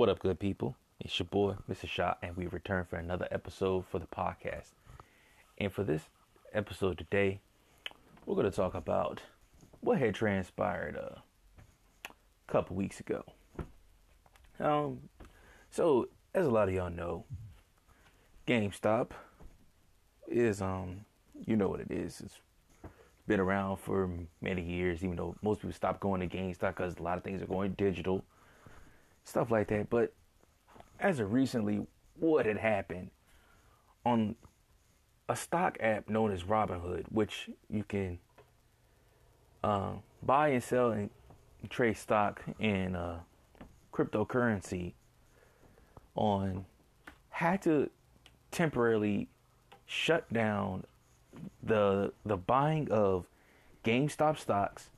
What up, good people? It's your boy, Mr. Shot, and we return for another episode for the podcast. And for this episode today, we're going to talk about what had transpired uh, a couple weeks ago. Um, so as a lot of y'all know, GameStop is um, you know what it is. It's been around for many years, even though most people stopped going to GameStop because a lot of things are going digital, stuff like that. But as of recently, what had happened on a stock app known as Robinhood, which you can uh, buy and sell and trade stock in uh, cryptocurrency on, had to temporarily shut down the the buying of GameStop stocks,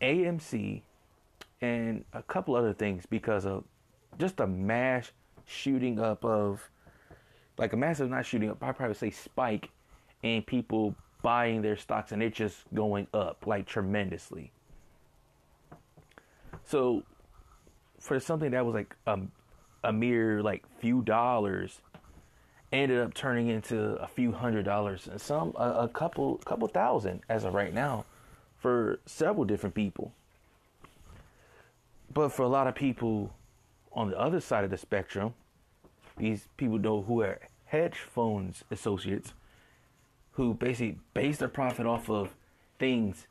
AMC, and a couple other things because of just a mass shooting up of like a massive not shooting up, I probably say spike in people buying their stocks and it just going up like tremendously. So for something that was like a, a mere like few dollars ended up turning into a few hundred dollars and some a, a couple couple thousand as of right now for several different people. But for a lot of people on the other side of the spectrum, these people know who are hedge funds associates who basically base their profit off of things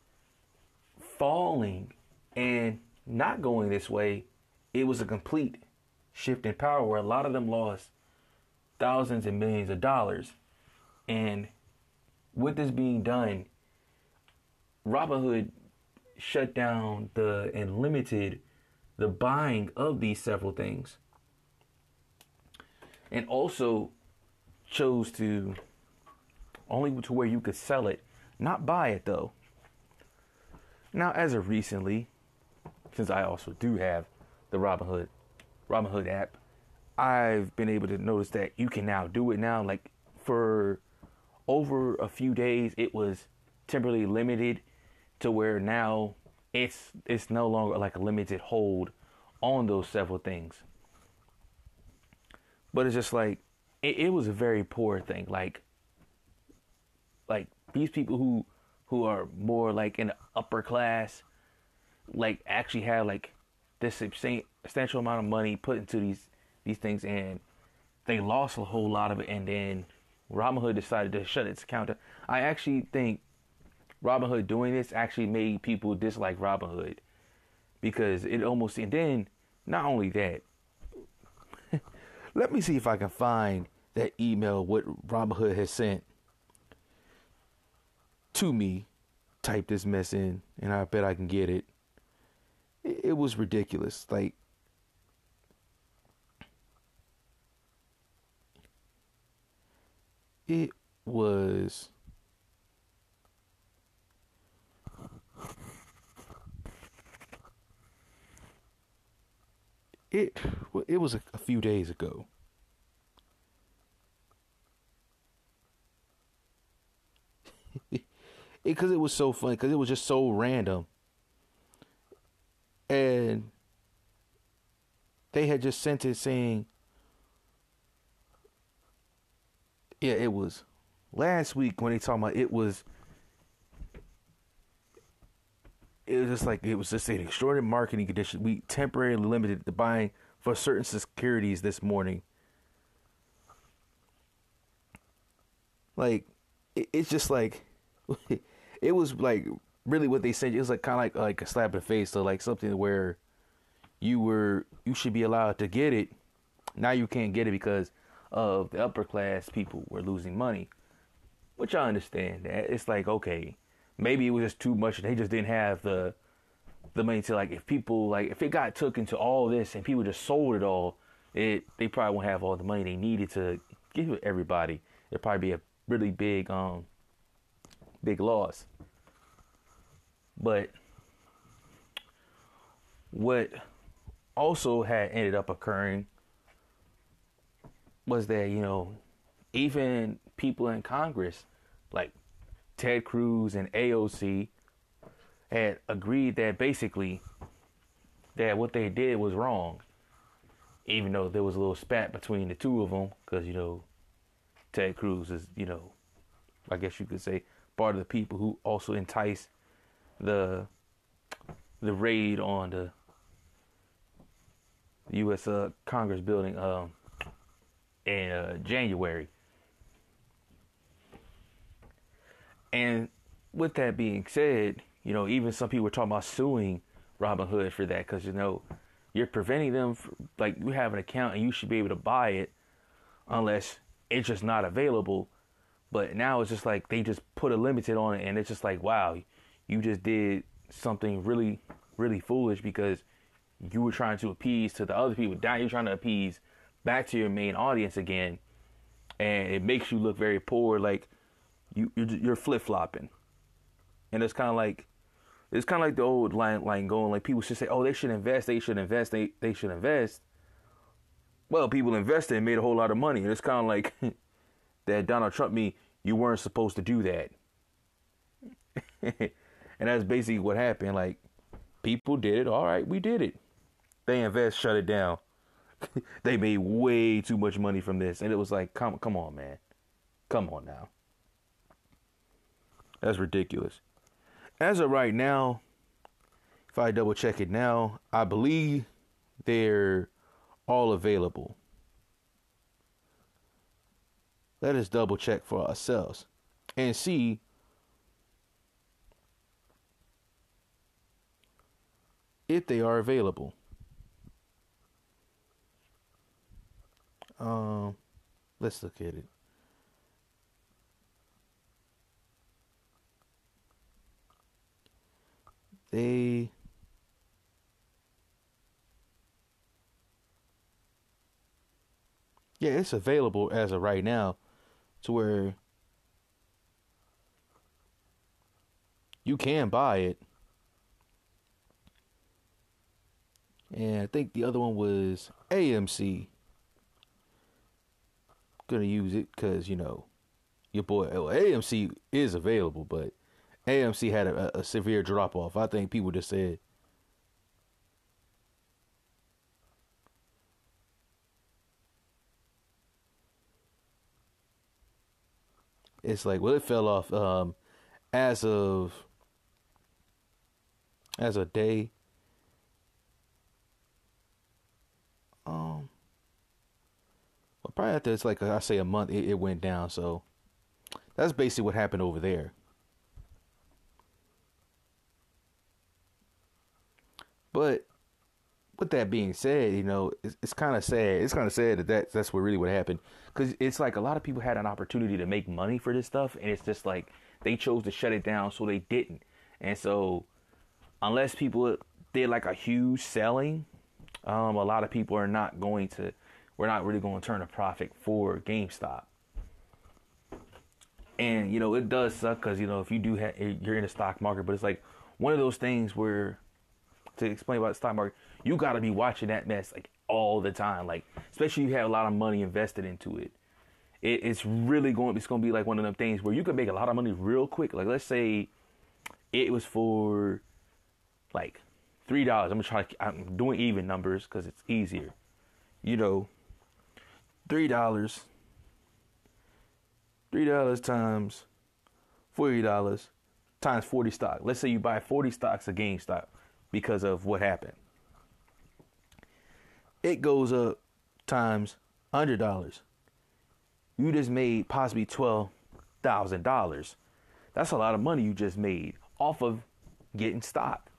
falling and not going this way. It was a complete shift in power where a lot of them lost thousands and millions of dollars. And with this being done, Robinhood shut down the and limited the buying of these several things. And also chose to only to where you could sell it, not buy it though. Now, as of recently, since I also do have the Robinhood Robinhood app, I've been able to notice that you can now do it now. Like for over a few days, it was temporarily limited to where now it's it's no longer like a limited hold on those several things. But it's just like it, it was a very poor thing. Like like these people who who are more like in the upper class, like actually have like this substantial amount of money put into these these things, and they lost a whole lot of it, and then Robinhood decided to shut its account. I actually think Robinhood doing this actually made people dislike Robinhood because it almost and then not only that. let me see if I can find that email what Robinhood has sent to me. Type this mess in, and I bet I can get it. It, it was ridiculous. Like it was it it was a, a few days ago. because it, it was so funny because it was just so random and they had just sent it saying yeah it was last week when they talking about it was it was just like it was just an extraordinary marketing condition. We temporarily limited the buying for certain securities this morning. Like it, it's just like it was like really what they said. It was like kind of like like a slap in the face, so like something where you were you should be allowed to get it. Now you can't get it because of the upper class people were losing money, which I understand. That it's like okay, maybe it was just too much. They just didn't have the the money to like if people like if it got took into all this and people just sold it all, it they probably won't have all the money they needed to give everybody. It'd probably be a really big um big loss. But what also had ended up occurring was that, you know, even people in Congress, like Ted Cruz and AOC, had agreed that basically that what they did was wrong. even though there was a little spat between the two of them, because you know, Ted Cruz is you know, I guess you could say part of the people who also enticed the the raid on the U.S. Uh, Congress building um, in uh, January. And with that being said, you know, even some people were talking about suing Robinhood for that because you know you're preventing them from, like you have an account and you should be able to buy it unless it's just not available. But now it's just like they just put a limited on it and it's just like wow, you just did something really really foolish because you were trying to appease to the other people. Now you're trying to appease back to your main audience again, and it makes you look very poor. Like you you're, you're flip flopping, and it's kind of like it's kind of like the old line line going like people should say, oh they should invest, they should invest, they they should invest. Well, people invested and made a whole lot of money, and it's kind of like that Donald Trump me you weren't supposed to do that. and that's basically what happened. Like people did it. All right, we did it. They invest, shut it down. they made way too much money from this, and it was like, come, come on, man, come on now. That's ridiculous. As of right now, if I double check it now, I believe they're all available. Let us double check for ourselves and see if they are available. Um, let's look at it. They Yeah, it's available as of right now to where you can buy it. And I think the other one was AMC gonna use it because you know your boy oh, well, AMC is available, but AMC had a, a severe drop off. I think people just said. It's like well, it fell off um, as of as a day. Um, probably after it's like I say a month, it, it went down. So that's basically what happened over there. But with that being said, you know, it's, it's kind of sad. It's kind of sad that that's, that's what really what happened because it's like a lot of people had an opportunity to make money for this stuff, and it's just like they chose to shut it down, so they didn't. And so, unless people did like a huge selling, um, a lot of people are not going to we're not really going to turn a profit for GameStop. And you know it does suck because you know if you do have you're in the stock market, but it's like one of those things where to explain about the stock market, you got to be watching that mess like all the time. Like especially if you have a lot of money invested into it. it it's really going. It's going to be like one of them things where you can make a lot of money real quick. Like let's say it was for like three dollars. I'm gonna try. I'm doing even numbers because it's easier. You know, three dollars. Three dollars times forty dollars times forty stock. Let's say you buy forty stocks of GameStop because of what happened. It goes up times hundred dollars. You just made possibly twelve thousand dollars. That's a lot of money you just made off of getting stock.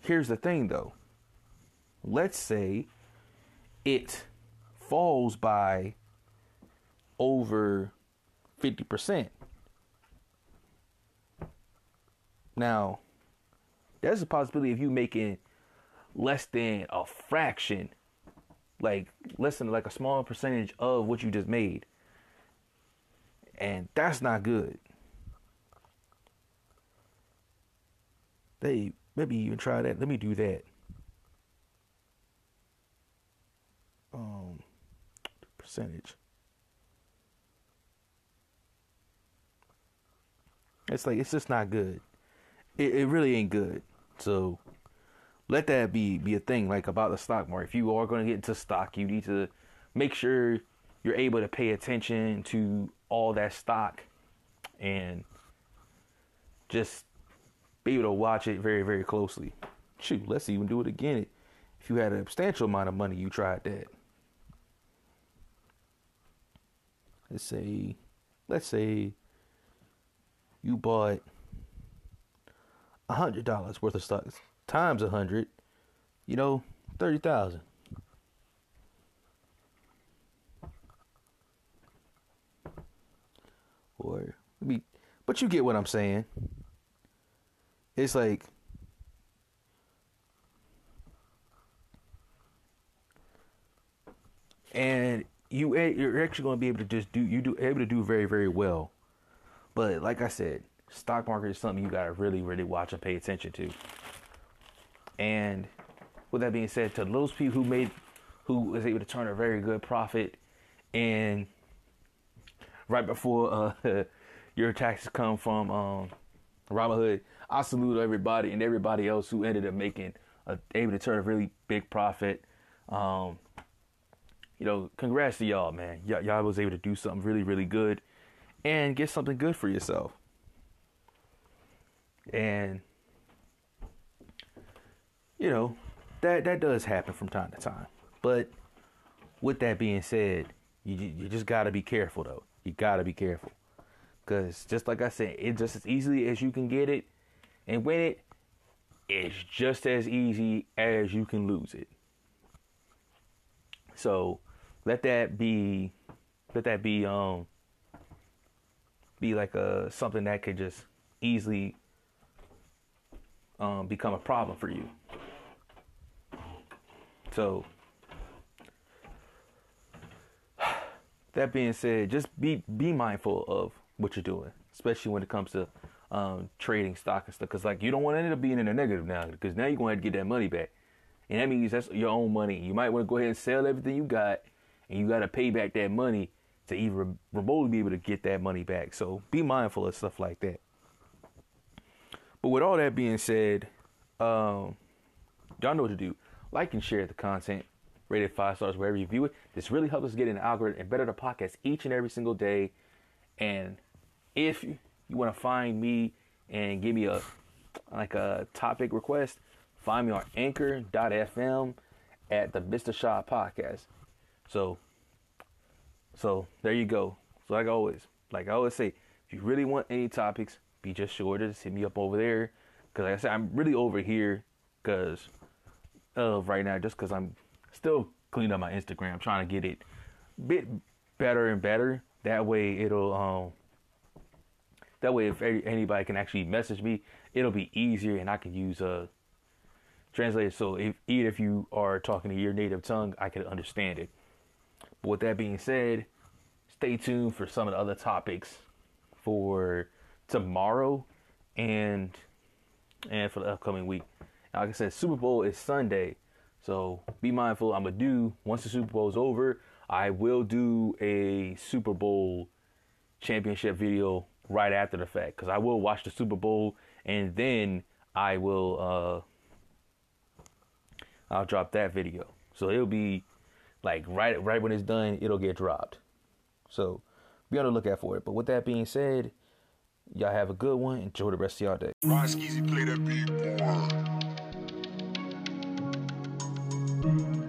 Here's the thing though. Let's say it falls by over 50%. Now, there's a possibility of you making less than a fraction, like less than like a small percentage of what you just made. And that's not good. They maybe even try that. Let me do that. Um percentage. It's like it's just not good. It, it really ain't good. So let that be be a thing like about the stock market. If you are going to get into stock, you need to make sure you're able to pay attention to all that stock and just be able to watch it very very closely. Shoot, let's even do it again. If you had a substantial amount of money, you tried that. Let's say, let's say you bought hundred dollars worth of stocks times a hundred, you know, thirty thousand. Or me, but you get what I'm saying. It's like and you eh, you're actually going to be able to just do you do able to do very very well. But like I said, stock market is something you got to really really watch and pay attention to. And with that being said, to those people who made who was able to turn a very good profit and right before uh, your taxes come from um, Robinhood, I salute everybody and everybody else who ended up making a, able to turn a really big profit. Um, you know, congrats to y'all, man. Y- y'all was able to do something really, really good and get something good for yourself. And you know, that that does happen from time to time. But with that being said, you you just got to be careful though. You got to be careful. Cuz just like I said, it's just as easily as you can get it and win it, it's just as easy as you can lose it. So, let that be let that be um be like a something that could just easily um, become a problem for you. So that being said, just be be mindful of what you're doing, especially when it comes to um, trading stock and stuff. Because like you don't want to end up being in a negative now, because now you're going to have to get that money back, and that means that's your own money. You might want to go ahead and sell everything you got and you got to pay back that money to even remotely be able to get that money back. So be mindful of stuff like that. But with all that being said, um, y'all know what to do. Like and share the content. Rate it five stars wherever you view it. This really helps us get in the algorithm and better the podcast each and every single day. And if you, you want to find me and give me a like a topic request, find me on anchor.fm at the Mr. Shaw Podcast. So, so there you go. So like always, like I always say, if you really want any topics, be just sure to hit me up over there. Cause like I said, I'm really over here because of right now, just cause I'm still cleaning up my Instagram, I'm trying to get it a bit better and better. That way it'll um that way if anybody can actually message me, it'll be easier and I can use a uh, translator. So if even if you are talking to your native tongue, I can understand it. But with that being said, stay tuned for some of the other topics for tomorrow and and for the upcoming week. like I said, Super Bowl is Sunday, so be mindful. I'm gonna do once the Super Bowl is over, I will do a Super Bowl championship video right after the fact because I will watch the Super Bowl and then I will uh I'll drop that video. So it'll be like right right when it's done, it'll get dropped. So be on the lookout for it. But with that being said, y'all have a good one. Enjoy the rest of y'all day. play that beat, boy.